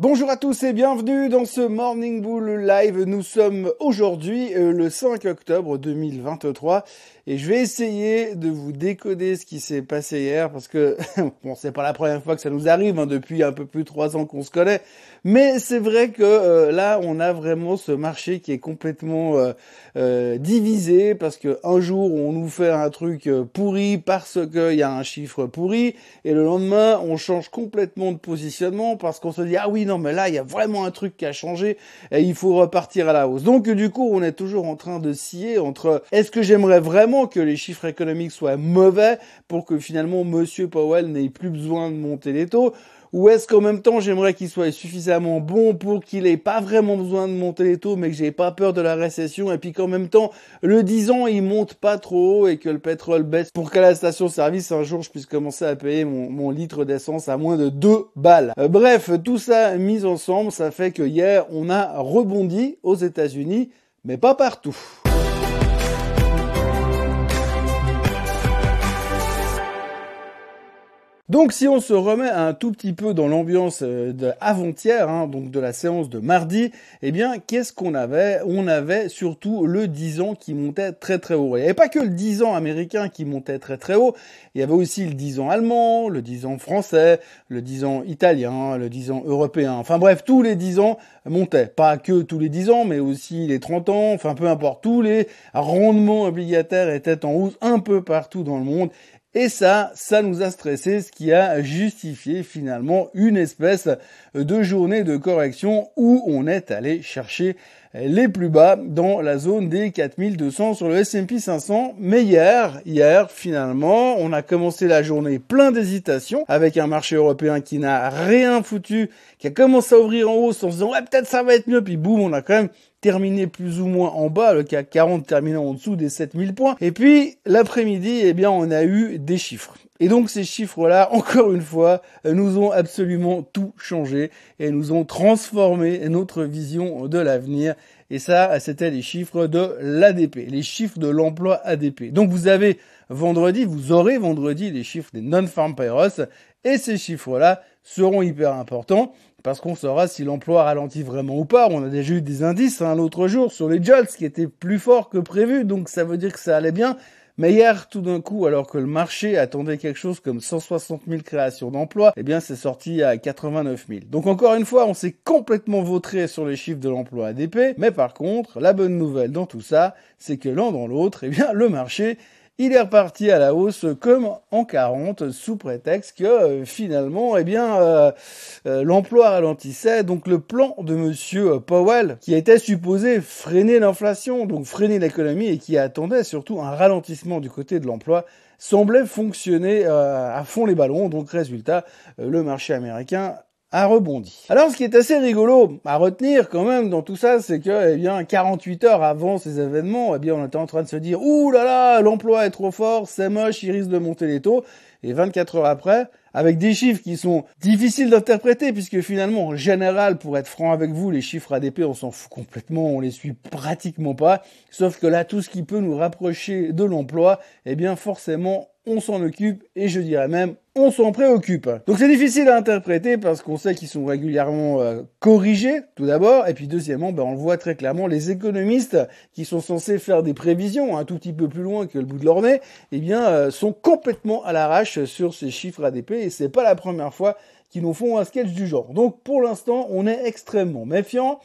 Bonjour à tous et bienvenue dans ce Morning Bull Live. Nous sommes aujourd'hui euh, le 5 octobre 2023 et je vais essayer de vous décoder ce qui s'est passé hier parce que bon c'est pas la première fois que ça nous arrive hein, depuis un peu plus de trois ans qu'on se connaît mais c'est vrai que euh, là on a vraiment ce marché qui est complètement euh, divisé parce que un jour on nous fait un truc pourri parce qu'il y a un chiffre pourri et le lendemain on change complètement de positionnement parce qu'on se dit ah oui non mais là il y a vraiment un truc qui a changé et il faut repartir à la hausse. Donc du coup on est toujours en train de scier entre est-ce que j'aimerais vraiment que les chiffres économiques soient mauvais pour que finalement Monsieur Powell n'ait plus besoin de monter les taux ou est-ce qu'en même temps j'aimerais qu'il soit suffisamment bon pour qu'il ait pas vraiment besoin de monter les taux mais que j'ai pas peur de la récession et puis qu'en même temps le 10 ans il monte pas trop haut et que le pétrole baisse pour qu'à la station service un jour je puisse commencer à payer mon, litre d'essence à moins de 2 balles. Euh, bref, tout ça mis ensemble, ça fait que hier on a rebondi aux États-Unis mais pas partout. Donc si on se remet un tout petit peu dans l'ambiance euh, d'avant-hier, hein, donc de la séance de mardi, eh bien qu'est-ce qu'on avait? On avait surtout le 10 ans qui montait très très haut. Il n'y avait pas que le 10 ans américain qui montait très très haut, il y avait aussi le 10 ans allemand, le 10 ans français, le 10 ans italien, le 10 ans européen. Enfin bref, tous les 10 ans montaient. Pas que tous les 10 ans, mais aussi les 30 ans, enfin peu importe, tous les rendements obligataires étaient en hausse un peu partout dans le monde. Et ça, ça nous a stressé, ce qui a justifié finalement une espèce de journée de correction où on est allé chercher les plus bas dans la zone des 4200 sur le S&P 500. Mais hier, hier, finalement, on a commencé la journée plein d'hésitation avec un marché européen qui n'a rien foutu, qui a commencé à ouvrir en hausse en se disant ouais, peut-être ça va être mieux, puis boum, on a quand même terminé plus ou moins en bas, le CAC 40 terminant en dessous des 7000 points. Et puis, l'après-midi, eh bien, on a eu des chiffres. Et donc, ces chiffres-là, encore une fois, nous ont absolument tout changé et nous ont transformé notre vision de l'avenir. Et ça, c'était les chiffres de l'ADP, les chiffres de l'emploi ADP. Donc, vous avez vendredi, vous aurez vendredi les chiffres des non-farm payrolls et ces chiffres-là seront hyper importants parce qu'on saura si l'emploi ralentit vraiment ou pas. On a déjà eu des indices hein, l'autre jour sur les JOLTS qui étaient plus forts que prévu, donc ça veut dire que ça allait bien. Mais hier, tout d'un coup, alors que le marché attendait quelque chose comme 160 000 créations d'emplois, eh bien, c'est sorti à 89 000. Donc encore une fois, on s'est complètement vautré sur les chiffres de l'emploi ADP. Mais par contre, la bonne nouvelle dans tout ça, c'est que l'un dans l'autre, eh bien, le marché il est reparti à la hausse comme en 40 sous prétexte que euh, finalement eh bien euh, euh, l'emploi ralentissait. Donc le plan de monsieur Powell qui était supposé freiner l'inflation donc freiner l'économie et qui attendait surtout un ralentissement du côté de l'emploi semblait fonctionner à fond les ballons. Donc résultat le marché américain a rebondi. Alors, ce qui est assez rigolo à retenir quand même dans tout ça, c'est que, eh bien, 48 heures avant ces événements, eh bien, on était en train de se dire, ouh là là, l'emploi est trop fort, c'est moche, il risque de monter les taux. Et 24 heures après, avec des chiffres qui sont difficiles d'interpréter, puisque finalement, en général, pour être franc avec vous, les chiffres ADP, on s'en fout complètement, on les suit pratiquement pas. Sauf que là, tout ce qui peut nous rapprocher de l'emploi, eh bien, forcément, on s'en occupe et je dirais même on s'en préoccupe. Donc c'est difficile à interpréter parce qu'on sait qu'ils sont régulièrement euh, corrigés tout d'abord et puis deuxièmement ben, on le voit très clairement les économistes qui sont censés faire des prévisions un tout petit peu plus loin que le bout de leur nez eh bien euh, sont complètement à l'arrache sur ces chiffres ADP et c'est pas la première fois qu'ils nous font un sketch du genre. Donc pour l'instant on est extrêmement méfiant.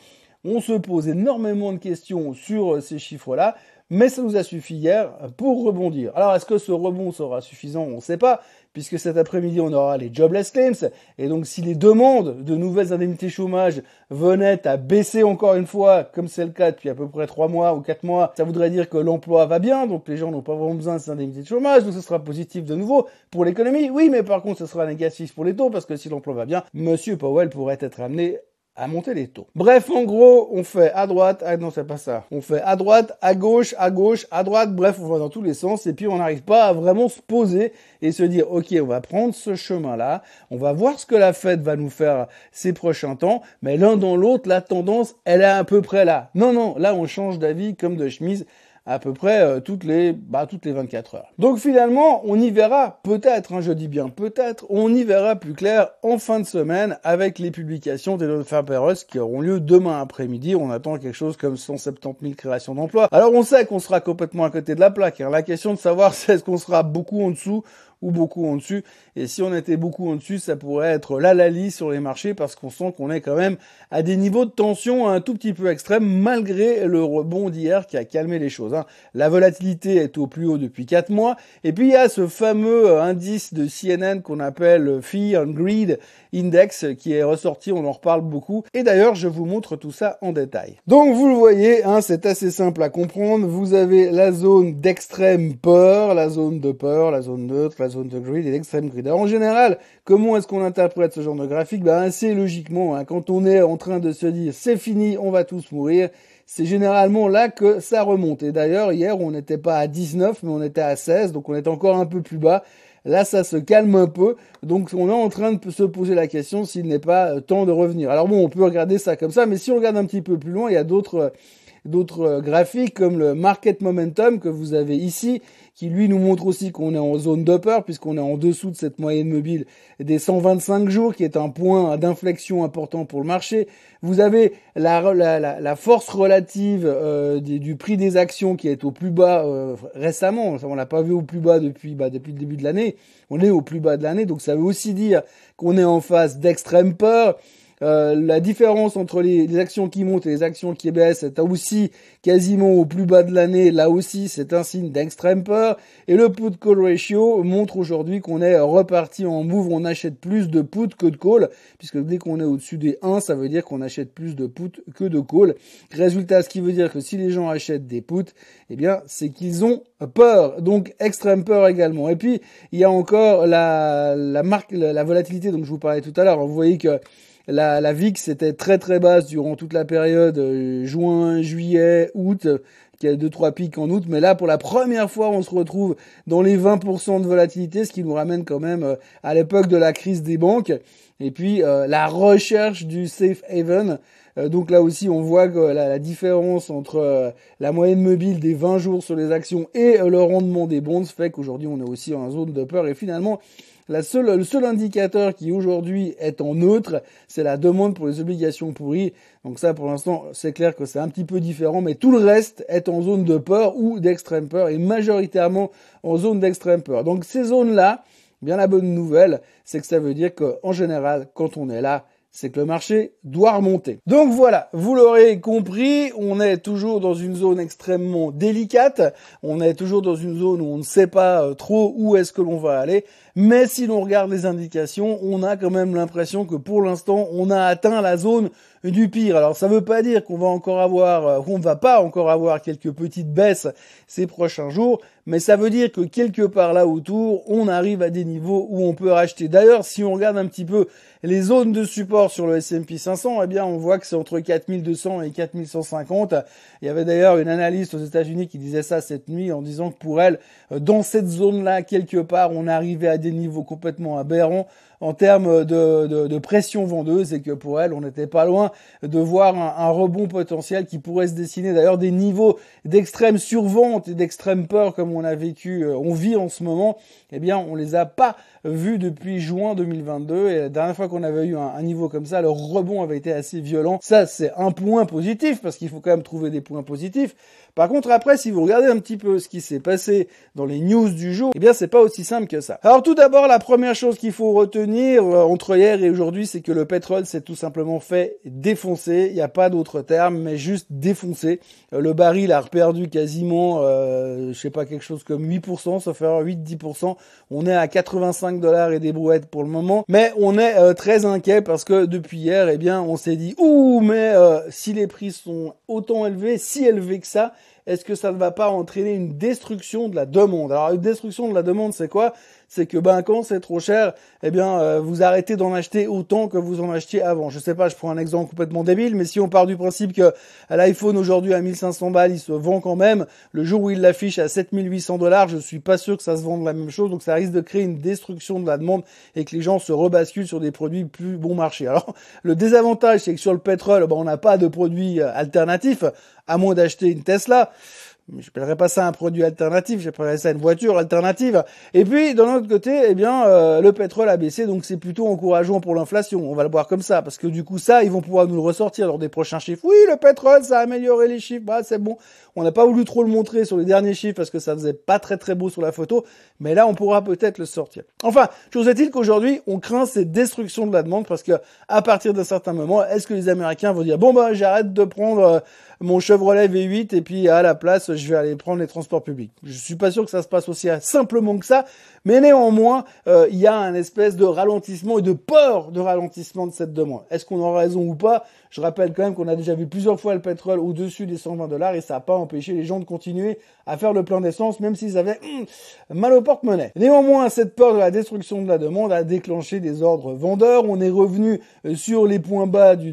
On se pose énormément de questions sur ces chiffres-là mais ça nous a suffi hier pour rebondir. Alors est-ce que ce rebond sera suffisant? On ne sait pas, puisque cet après-midi on aura les jobless claims, et donc si les demandes de nouvelles indemnités chômage venaient à baisser encore une fois, comme c'est le cas depuis à peu près 3 mois ou 4 mois, ça voudrait dire que l'emploi va bien, donc les gens n'ont pas vraiment besoin de ces indemnités de chômage, donc ce sera positif de nouveau pour l'économie. Oui, mais par contre ce sera négatif pour les taux, parce que si l'emploi va bien, Monsieur Powell pourrait être amené à monter les taux. Bref, en gros, on fait à droite, ah non, c'est pas ça. On fait à droite, à gauche, à gauche, à droite, bref, on va dans tous les sens et puis on n'arrive pas à vraiment se poser et se dire, OK, on va prendre ce chemin-là, on va voir ce que la Fed va nous faire ces prochains temps, mais l'un dans l'autre, la tendance, elle est à peu près là. Non, non, là, on change d'avis comme de chemise à peu près euh, toutes les bah, toutes les 24 heures. Donc finalement, on y verra peut-être, hein, je dis bien peut-être, on y verra plus clair en fin de semaine avec les publications des Ferberos qui auront lieu demain après-midi. On attend quelque chose comme 170 000 créations d'emplois. Alors on sait qu'on sera complètement à côté de la plaque. Hein. La question de savoir c'est est-ce qu'on sera beaucoup en dessous ou beaucoup en dessus? Et si on était beaucoup en dessus, ça pourrait être la lali sur les marchés parce qu'on sent qu'on est quand même à des niveaux de tension un tout petit peu extrêmes malgré le rebond d'hier qui a calmé les choses. Hein. La volatilité est au plus haut depuis 4 mois. Et puis il y a ce fameux euh, indice de CNN qu'on appelle Fear and Greed Index qui est ressorti, on en reparle beaucoup. Et d'ailleurs, je vous montre tout ça en détail. Donc vous le voyez, hein, c'est assez simple à comprendre. Vous avez la zone d'extrême peur, la zone de peur, la zone neutre, la zone de greed et l'extrême greed. Alors en général, comment est-ce qu'on interprète ce genre de graphique? Ben assez logiquement, hein, quand on est en train de se dire c'est fini, on va tous mourir, c'est généralement là que ça remonte. Et d'ailleurs, hier, on n'était pas à 19, mais on était à 16, donc on est encore un peu plus bas. Là, ça se calme un peu. Donc, on est en train de se poser la question s'il n'est pas euh, temps de revenir. Alors bon, on peut regarder ça comme ça, mais si on regarde un petit peu plus loin, il y a d'autres euh, d'autres euh, graphiques comme le market momentum que vous avez ici qui lui nous montre aussi qu'on est en zone d'upper puisqu'on est en dessous de cette moyenne mobile des 125 jours qui est un point d'inflexion important pour le marché. Vous avez la, la, la, force relative euh, du, prix des actions qui est au plus bas euh, récemment. On l'a pas vu au plus bas depuis, bah, depuis le début de l'année. On est au plus bas de l'année, donc ça veut aussi dire qu'on est en phase d'extrême peur. Euh, la différence entre les, actions qui montent et les actions qui baissent est aussi quasiment au plus bas de l'année. Là aussi, c'est un signe d'extrême peur. Et le put call ratio montre aujourd'hui qu'on est reparti en move. On achète plus de put que de call, puisque dès qu'on est au-dessus des 1, ça veut dire qu'on achète plus de put que de call. Résultat, ce qui veut dire que si les gens achètent des puts, eh bien, c'est qu'ils ont peur. Donc, extrême peur également. Et puis, il y a encore la, la marque, la volatilité dont je vous parlais tout à l'heure. Vous voyez que la, la VIX était très très basse durant toute la période euh, juin, juillet, août, qui a deux trois pics en août, mais là pour la première fois on se retrouve dans les 20% de volatilité, ce qui nous ramène quand même euh, à l'époque de la crise des banques. Et puis euh, la recherche du safe haven. donc là aussi on voit que la, la différence entre la moyenne mobile des 20 jours sur les actions et le rendement des bonds fait qu'aujourd'hui on est aussi en zone de peur et finalement la seule, le seul indicateur qui aujourd'hui est en neutre, c'est la demande pour les obligations pourries. Donc ça, pour l'instant, c'est clair que c'est un petit peu différent, mais tout le reste est en zone de peur ou d'extrême peur et majoritairement en zone d'extrême peur. Donc ces zones-là, bien la bonne nouvelle, c'est que ça veut dire qu'en général, quand on est là, c'est que le marché doit remonter. Donc voilà, vous l'aurez compris, on est toujours dans une zone extrêmement délicate, on est toujours dans une zone où on ne sait pas euh, trop où est-ce que l'on va aller, mais si l'on regarde les indications, on a quand même l'impression que pour l'instant, on a atteint la zone du pire. Alors ça ne veut pas dire qu'on va encore avoir, euh, qu'on ne va pas encore avoir quelques petites baisses ces prochains jours, mais ça veut dire que quelque part là autour, on arrive à des niveaux où on peut racheter. D'ailleurs, si on regarde un petit peu les zones de support sur le S&P 500, eh bien, on voit que c'est entre 4200 et 4150. Il y avait d'ailleurs une analyste aux États-Unis qui disait ça cette nuit en disant que pour elle, euh, dans cette zone-là, quelque part, on arrivait à des niveaux complètement aberrants en termes de, de, de, pression vendeuse et que pour elle, on n'était pas loin de voir un, rebond potentiel qui pourrait se dessiner. D'ailleurs, des niveaux d'extrême survente et d'extrême peur comme on a vécu, euh, on vit en ce moment, eh bien, on les a pas vus depuis juin 2022 et la dernière fois qu'on avait eu un, un niveau comme ça, le rebond avait été assez violent. Ça, c'est un point positif parce qu'il faut quand même trouver des points positifs. Par contre, après, si vous regardez un petit peu ce qui s'est passé dans les news du jour, eh bien, c'est pas aussi simple que ça. Alors, tout d'abord, la première chose qu'il faut retenir euh, entre hier et aujourd'hui, c'est que le pétrole s'est tout simplement fait défoncer. Il n'y a pas d'autre terme, mais juste défoncer. Euh, le baril a perdu quasiment, euh, je sais pas, quelque chose comme 8%, sauf faire 8-10%. On est à 85 dollars et des brouettes pour le moment. Mais on est euh, très inquiet parce que depuis hier, eh bien, on s'est dit, ouh, mais si les prix sont autant élevés, si élevés que ça, est-ce que ça ne va pas entraîner une destruction de la demande? Alors une destruction de la demande, c'est quoi? C'est que ben quand c'est trop cher, eh bien euh, vous arrêtez d'en acheter autant que vous en achetiez avant. Je sais pas, je prends un exemple complètement débile, mais si on part du principe que l'iPhone aujourd'hui à 1500 balles, il se vend quand même, le jour où il l'affiche à 7800 dollars, je suis pas sûr que ça se vende la même chose, donc ça risque de créer une destruction de la demande et que les gens se rebasculent sur des produits plus bon marché. Alors le désavantage, c'est que sur le pétrole, ben, on n'a pas de produits euh, alternatifs à moins d'acheter une Tesla. Je n'appellerais pas ça un produit alternatif, j'appellerais ça une voiture alternative. Et puis, d'un autre côté, eh bien, euh, le pétrole a baissé, donc c'est plutôt encourageant pour l'inflation. On va le voir comme ça, parce que du coup, ça, ils vont pouvoir nous le ressortir lors des prochains chiffres. Oui, le pétrole, ça a amélioré les chiffres, bah, c'est bon. On n'a pas voulu trop le montrer sur les derniers chiffres parce que ça faisait pas très très beau sur la photo, mais là, on pourra peut-être le sortir. Enfin, chose est-il qu'aujourd'hui, on craint cette destruction de la demande parce que à partir d'un certain moment, est-ce que les Américains vont dire bon bah j'arrête de prendre euh, mon Chevrolet V8 et puis à la place, je vais aller prendre les transports publics. Je suis pas sûr que ça se passe aussi simplement que ça, mais néanmoins, euh, il y a un espèce de ralentissement et de peur de ralentissement de cette demande. Est-ce qu'on aura raison ou pas? Je rappelle quand même qu'on a déjà vu plusieurs fois le pétrole au-dessus des 120 dollars et ça n'a pas empêché les gens de continuer à faire le plein d'essence, même s'ils avaient hum, mal au porte-monnaie. Néanmoins, cette peur de la destruction de la demande a déclenché des ordres vendeurs. On est revenu euh, sur les points bas du,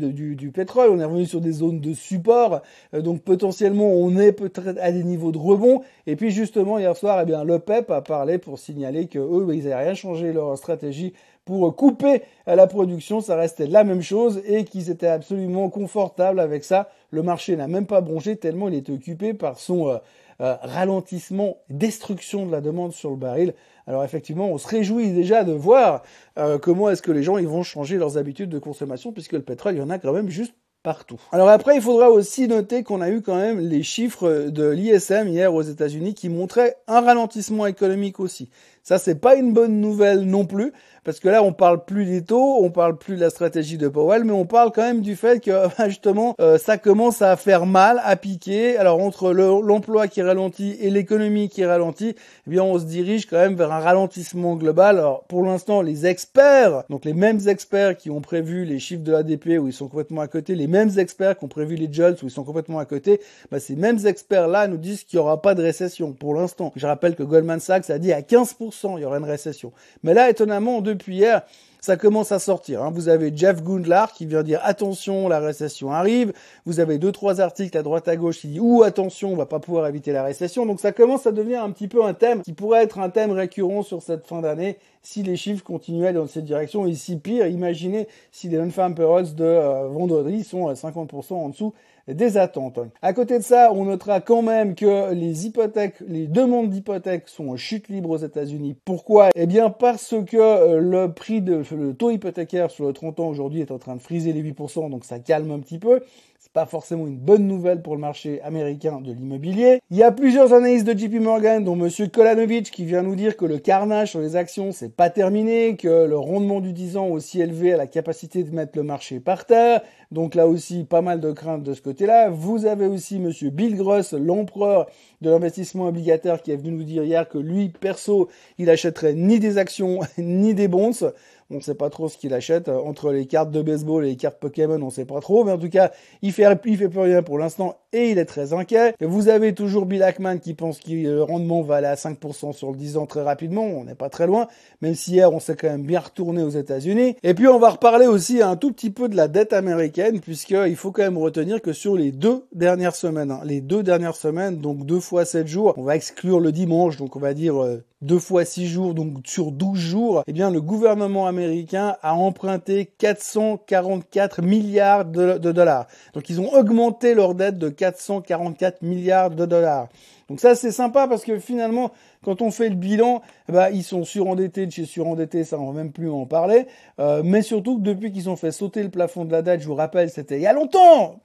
pétrole, on est revenu sur des zones de support. Euh, donc potentiellement, on est peut-être à des niveaux de rebond. Et puis justement, hier soir, eh bien, le PEP a parlé pour signaler que eux, ils n'avaient rien changé leur stratégie pour couper la production, ça restait la même chose et qu'ils étaient absolument confortables avec ça. Le marché n'a même pas bronché tellement il était occupé par son euh, euh, ralentissement, destruction de la demande sur le baril. Alors effectivement, on se réjouit déjà de voir comment est-ce que les gens vont changer leurs habitudes de consommation puisque le pétrole, il y en a quand même juste partout. Alors après, il faudra aussi noter qu'on a eu quand même les chiffres de l'ISM hier aux États-Unis qui montraient un ralentissement économique aussi. Ça, c'est pas une bonne nouvelle non plus, parce que là, on parle plus des taux, on parle plus de la stratégie de Powell, mais on parle quand même du fait que justement, euh, ça commence à faire mal, à piquer. Alors entre l'emploi qui ralentit et l'économie qui ralentit, eh bien, on se dirige quand même vers un ralentissement global. Alors pour l'instant, les experts, donc les mêmes experts qui ont prévu les chiffres de l'ADP où ils sont complètement à côté, les mêmes experts qui ont prévu les JOLTS où ils sont complètement à côté, bah, ces mêmes experts-là nous disent qu'il n'y aura pas de récession pour l'instant. Je rappelle que Goldman Sachs a dit à 15% il y aura une récession. Mais là, étonnamment, depuis hier, ça commence à sortir. Hein. Vous avez Jeff Gundlar qui vient dire attention, la récession arrive. Vous avez deux trois articles à droite à gauche qui disent ou attention, on va pas pouvoir éviter la récession. Donc ça commence à devenir un petit peu un thème qui pourrait être un thème récurrent sur cette fin d'année si les chiffres continuaient dans cette direction. Et si pire, imaginez si les non-farm de euh, vendredi sont à 50% en dessous des attentes. À côté de ça, on notera quand même que les hypothèques, les demandes d'hypothèques sont en chute libre aux États-Unis. Pourquoi? Eh bien parce que euh, le prix de le taux hypothécaire sur le 30 ans aujourd'hui est en train de friser les 8%, donc ça calme un petit peu pas forcément une bonne nouvelle pour le marché américain de l'immobilier. Il y a plusieurs analystes de JP Morgan, dont Monsieur Kolanovic, qui vient nous dire que le carnage sur les actions, c'est pas terminé, que le rendement du 10 ans aussi élevé à la capacité de mettre le marché par terre. Donc là aussi, pas mal de craintes de ce côté-là. Vous avez aussi Monsieur Bill Gross, l'empereur de l'investissement obligataire, qui est venu nous dire hier que lui, perso, il achèterait ni des actions, ni des bons. On ne sait pas trop ce qu'il achète. Euh, entre les cartes de baseball et les cartes Pokémon, on ne sait pas trop. Mais en tout cas, il fait, fait plus rien pour l'instant et il est très inquiet. vous avez toujours Bill Ackman qui pense que le rendement va aller à 5% sur le 10 ans très rapidement. On n'est pas très loin. Même si hier, on s'est quand même bien retourné aux États-Unis. Et puis, on va reparler aussi un tout petit peu de la dette américaine puisqu'il faut quand même retenir que sur les deux dernières semaines, hein, les deux dernières semaines, donc deux fois sept jours, on va exclure le dimanche, donc on va dire euh, deux fois six jours, donc sur 12 jours, eh bien, le gouvernement américain a emprunté 444 milliards de, dollars. Donc, ils ont augmenté leur dette de 444 milliards de dollars. Donc ça, c'est sympa parce que finalement, quand on fait le bilan, ben, ils sont surendettés de chez surendettés, ça on va même plus en parler. Euh, mais surtout depuis qu'ils ont fait sauter le plafond de la dette, je vous rappelle, c'était il y a longtemps,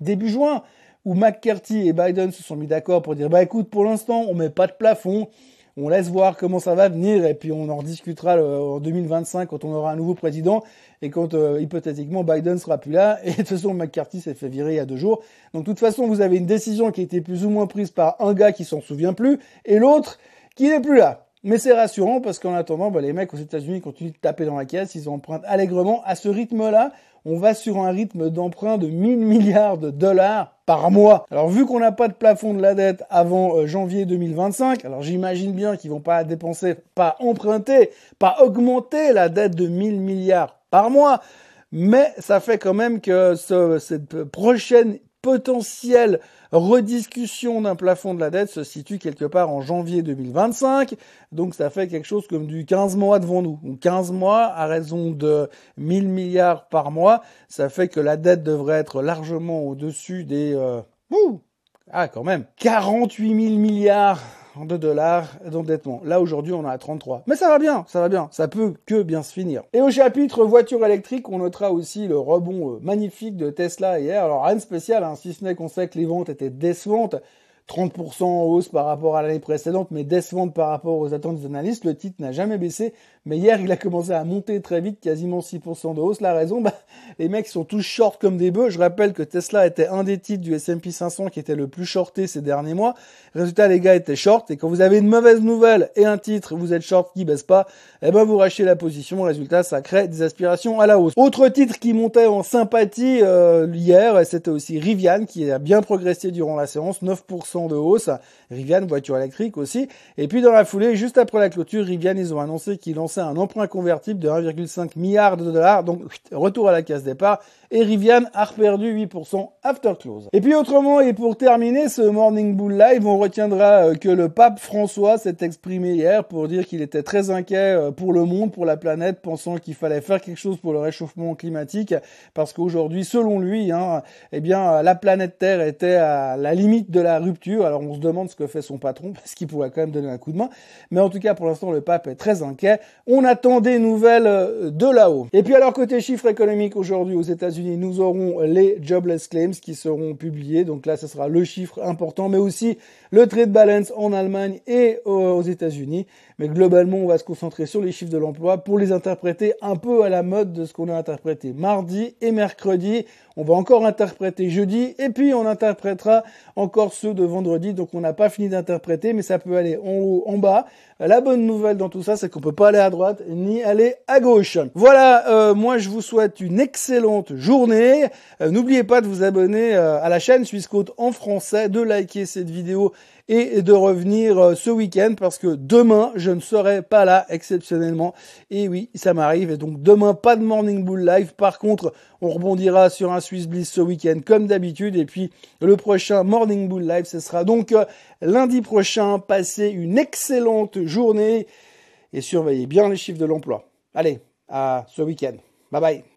début juin, où McCarthy et Biden se sont mis d'accord pour dire, bah écoute, pour l'instant, on met pas de plafond, on laisse voir comment ça va venir et puis on en rediscutera en 2025 quand on aura un nouveau président et quand euh, hypothétiquement Biden sera plus là. Et de toute façon, McCarthy s'est fait virer il y a deux jours. Donc de toute façon, vous avez une décision qui a été plus ou moins prise par un gars qui s'en souvient plus et l'autre qui n'est plus là. Mais c'est rassurant parce qu'en attendant, bah, les mecs aux États-Unis continuent de taper dans la caisse, ils empruntent allègrement. À ce rythme-là, on va sur un rythme d'emprunt de 1000 milliards de dollars par mois. Alors vu qu'on n'a pas de plafond de la dette avant euh, janvier 2025, alors j'imagine bien qu'ils vont pas dépenser, pas emprunter, pas augmenter la dette de 1000 milliards par mois, mais ça fait quand même que cette prochaine potentielle rediscussion d'un plafond de la dette se situe quelque part en janvier 2025. Donc ça fait quelque chose comme du 15 mois devant nous. Donc 15 mois à raison de 1000 milliards par mois, ça fait que la dette devrait être largement au-dessus des... Euh, Ah, quand même. 48 000 milliards de dollars d'endettement. Là, aujourd'hui, on est à 33. Mais ça va bien, ça va bien. Ça peut que bien se finir. Et au chapitre voiture électrique, on notera aussi le rebond euh, magnifique de Tesla hier. Alors, rien de spécial, hein, si ce n'est qu'on sait que les ventes étaient décevantes. 30% en hausse par rapport à l'année précédente, mais décevante par rapport aux attentes des analystes. Le titre n'a jamais baissé, mais hier, il a commencé à monter très vite, quasiment 6% de hausse. La raison, bah, les mecs sont tous short comme des bœufs. Je rappelle que Tesla était un des titres du S&P 500 qui était le plus shorté ces derniers mois. Résultat, les gars étaient short, et quand vous avez une mauvaise nouvelle et un titre, vous êtes short qui baisse pas, eh ben, vous rachetez la position. Résultat, ça crée des aspirations à la hausse. Autre titre qui montait en sympathie euh, hier, c'était aussi Rivian, qui a bien progressé durant la séance, 9% de hausse. Rivian, voiture électrique aussi. Et puis dans la foulée, juste après la clôture, Rivian, ils ont annoncé qu'ils lançaient un emprunt convertible de 1,5 milliard de dollars. Donc retour à la case départ. Et Rivian a reperdu 8% after close. Et puis autrement, et pour terminer ce Morning Bull Live, on retiendra euh, que le pape François s'est exprimé hier pour dire qu'il était très inquiet euh, pour le monde, pour la planète, pensant qu'il fallait faire quelque chose pour le réchauffement climatique, parce qu'aujourd'hui, selon lui, hein, eh bien, la planète Terre était à la limite de la rupture. Alors on se demande ce que fait son patron, parce qu'il pourrait quand même donner un coup de main. Mais en tout cas, pour l'instant, le pape est très inquiet. On attend des nouvelles euh, de là-haut. Et puis alors, côté chiffres économiques, aujourd'hui aux États-Unis, nous aurons les jobless claims qui seront publiés. Donc là, ce sera le chiffre important, mais aussi le trade balance en Allemagne et aux États-Unis. Mais globalement, on va se concentrer sur les chiffres de l'emploi pour les interpréter un peu à la mode de ce qu'on a interprété mardi et mercredi. On va encore interpréter jeudi et puis on interprétera encore ceux de vendredi. Donc on n'a pas fini d'interpréter, mais ça peut aller en haut, en bas. La bonne nouvelle dans tout ça, c'est qu'on peut pas aller à droite ni aller à gauche. Voilà, euh, moi je vous souhaite une excellente journée. Euh, n'oubliez pas de vous abonner euh, à la chaîne Suisse Côte en français, de liker cette vidéo et de revenir euh, ce week-end parce que demain, je ne serai pas là exceptionnellement. Et oui, ça m'arrive. Et donc demain, pas de Morning Bull Live. Par contre, on rebondira sur un Swiss Bliss ce week-end comme d'habitude. Et puis le prochain Morning Bull Live, ce sera donc euh, lundi prochain. Passez une excellente journée et surveillez bien les chiffres de l'emploi. Allez, à ce week-end. Bye bye.